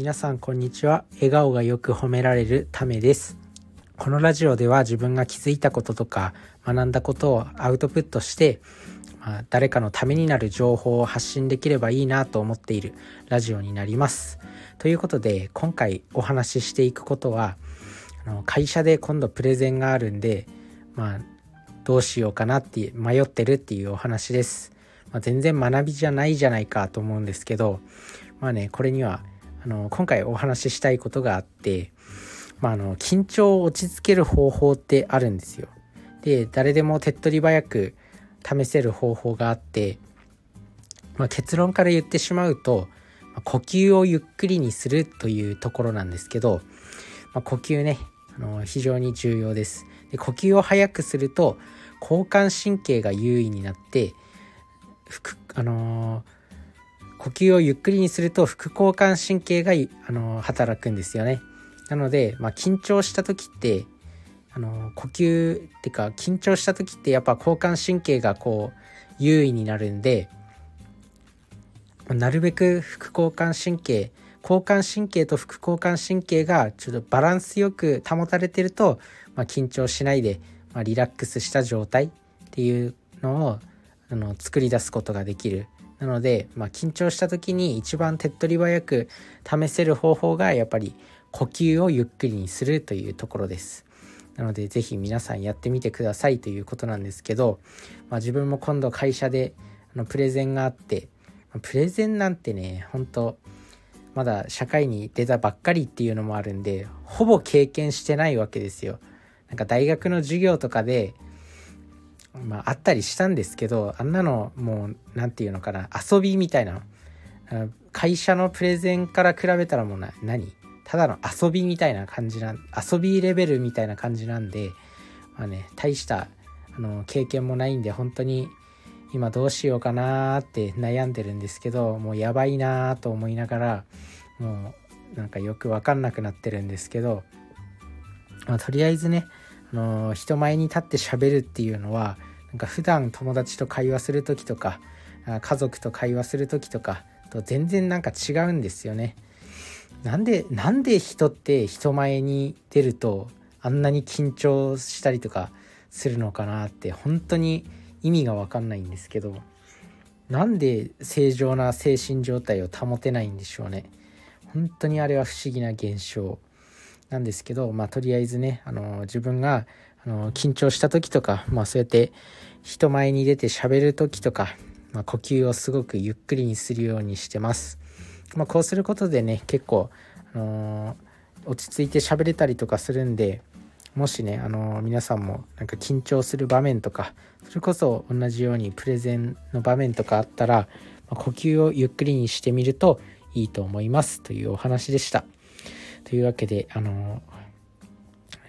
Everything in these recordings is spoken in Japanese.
皆さんこんにちは。笑顔がよく褒められるためです。このラジオでは自分が気づいたこととか学んだことをアウトプットして、まあ、誰かのためになる情報を発信できればいいなと思っているラジオになります。ということで今回お話ししていくことはあの会社で今度プレゼンがあるんでまあどうしようかなって迷ってるっていうお話です、ま、全然学びじゃないじゃないかと思うんですけどまあねこれにはあの今回お話ししたいことがあって、まあ、あの緊張を落ち着ける方法ってあるんですよ。で誰でも手っ取り早く試せる方法があって、まあ、結論から言ってしまうと呼吸をゆっくりにするというところなんですけど、まあ、呼吸ねあの非常に重要です。で呼吸を速くすると交感神経が優位になってあのー呼吸をゆっくりにすると副交感神経があの働くんですよね。なので、まあ、緊張した時ってあの呼吸っていうか緊張した時ってやっぱ交感神経がこう優位になるんでなるべく副交感神経交感神経と副交感神経がちょっとバランスよく保たれてると、まあ、緊張しないで、まあ、リラックスした状態っていうのをあの作り出すことができるなので、まあ、緊張した時に一番手っ取り早く試せる方法がやっぱり呼吸をゆっくりにするというところです。なので是非皆さんやってみてくださいということなんですけど、まあ、自分も今度会社であのプレゼンがあってプレゼンなんてね本当まだ社会に出たばっかりっていうのもあるんでほぼ経験してないわけですよ。なんか大学の授業とかでまああったりしたんですけどあんなのもう何て言うのかな遊びみたいな会社のプレゼンから比べたらもうな何？ただの遊びみたいな感じな遊びレベルみたいな感じなんでまあね大したあの経験もないんで本当に今どうしようかなーって悩んでるんですけどもうやばいなーと思いながらもうなんかよく分かんなくなってるんですけど、まあ、とりあえずねあの人前に立って喋るっていうのはなんか普段友達と会話する時とか家族と会話する時とかと全然なんか違うんですよね。なんでなんで人って人前に出るとあんなに緊張したりとかするのかなって本当に意味が分かんないんですけどなんで正常な精神状態を保てないんでしょうね。本当にあれは不思議な現象。なんですけど、まあ、とりあえずね、あの自分があの緊張した時とか、まあ、そうやって人前に出て喋る時とか、まあ、呼吸をすごくゆっくりにするようにしてます。まあ、こうすることでね結構、あのー、落ち着いて喋れたりとかするんでもしね、あのー、皆さんもなんか緊張する場面とかそれこそ同じようにプレゼンの場面とかあったら、まあ、呼吸をゆっくりにしてみるといいと思いますというお話でした。というわけで、あの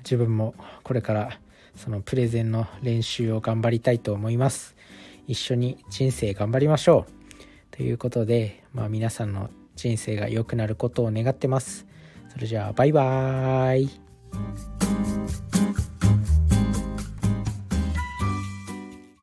自分もこれからそのプレゼンの練習を頑張りたいと思います。一緒に人生頑張りましょう。ということで、まあ、皆さんの人生が良くなることを願ってます。それじゃあバイバーイ。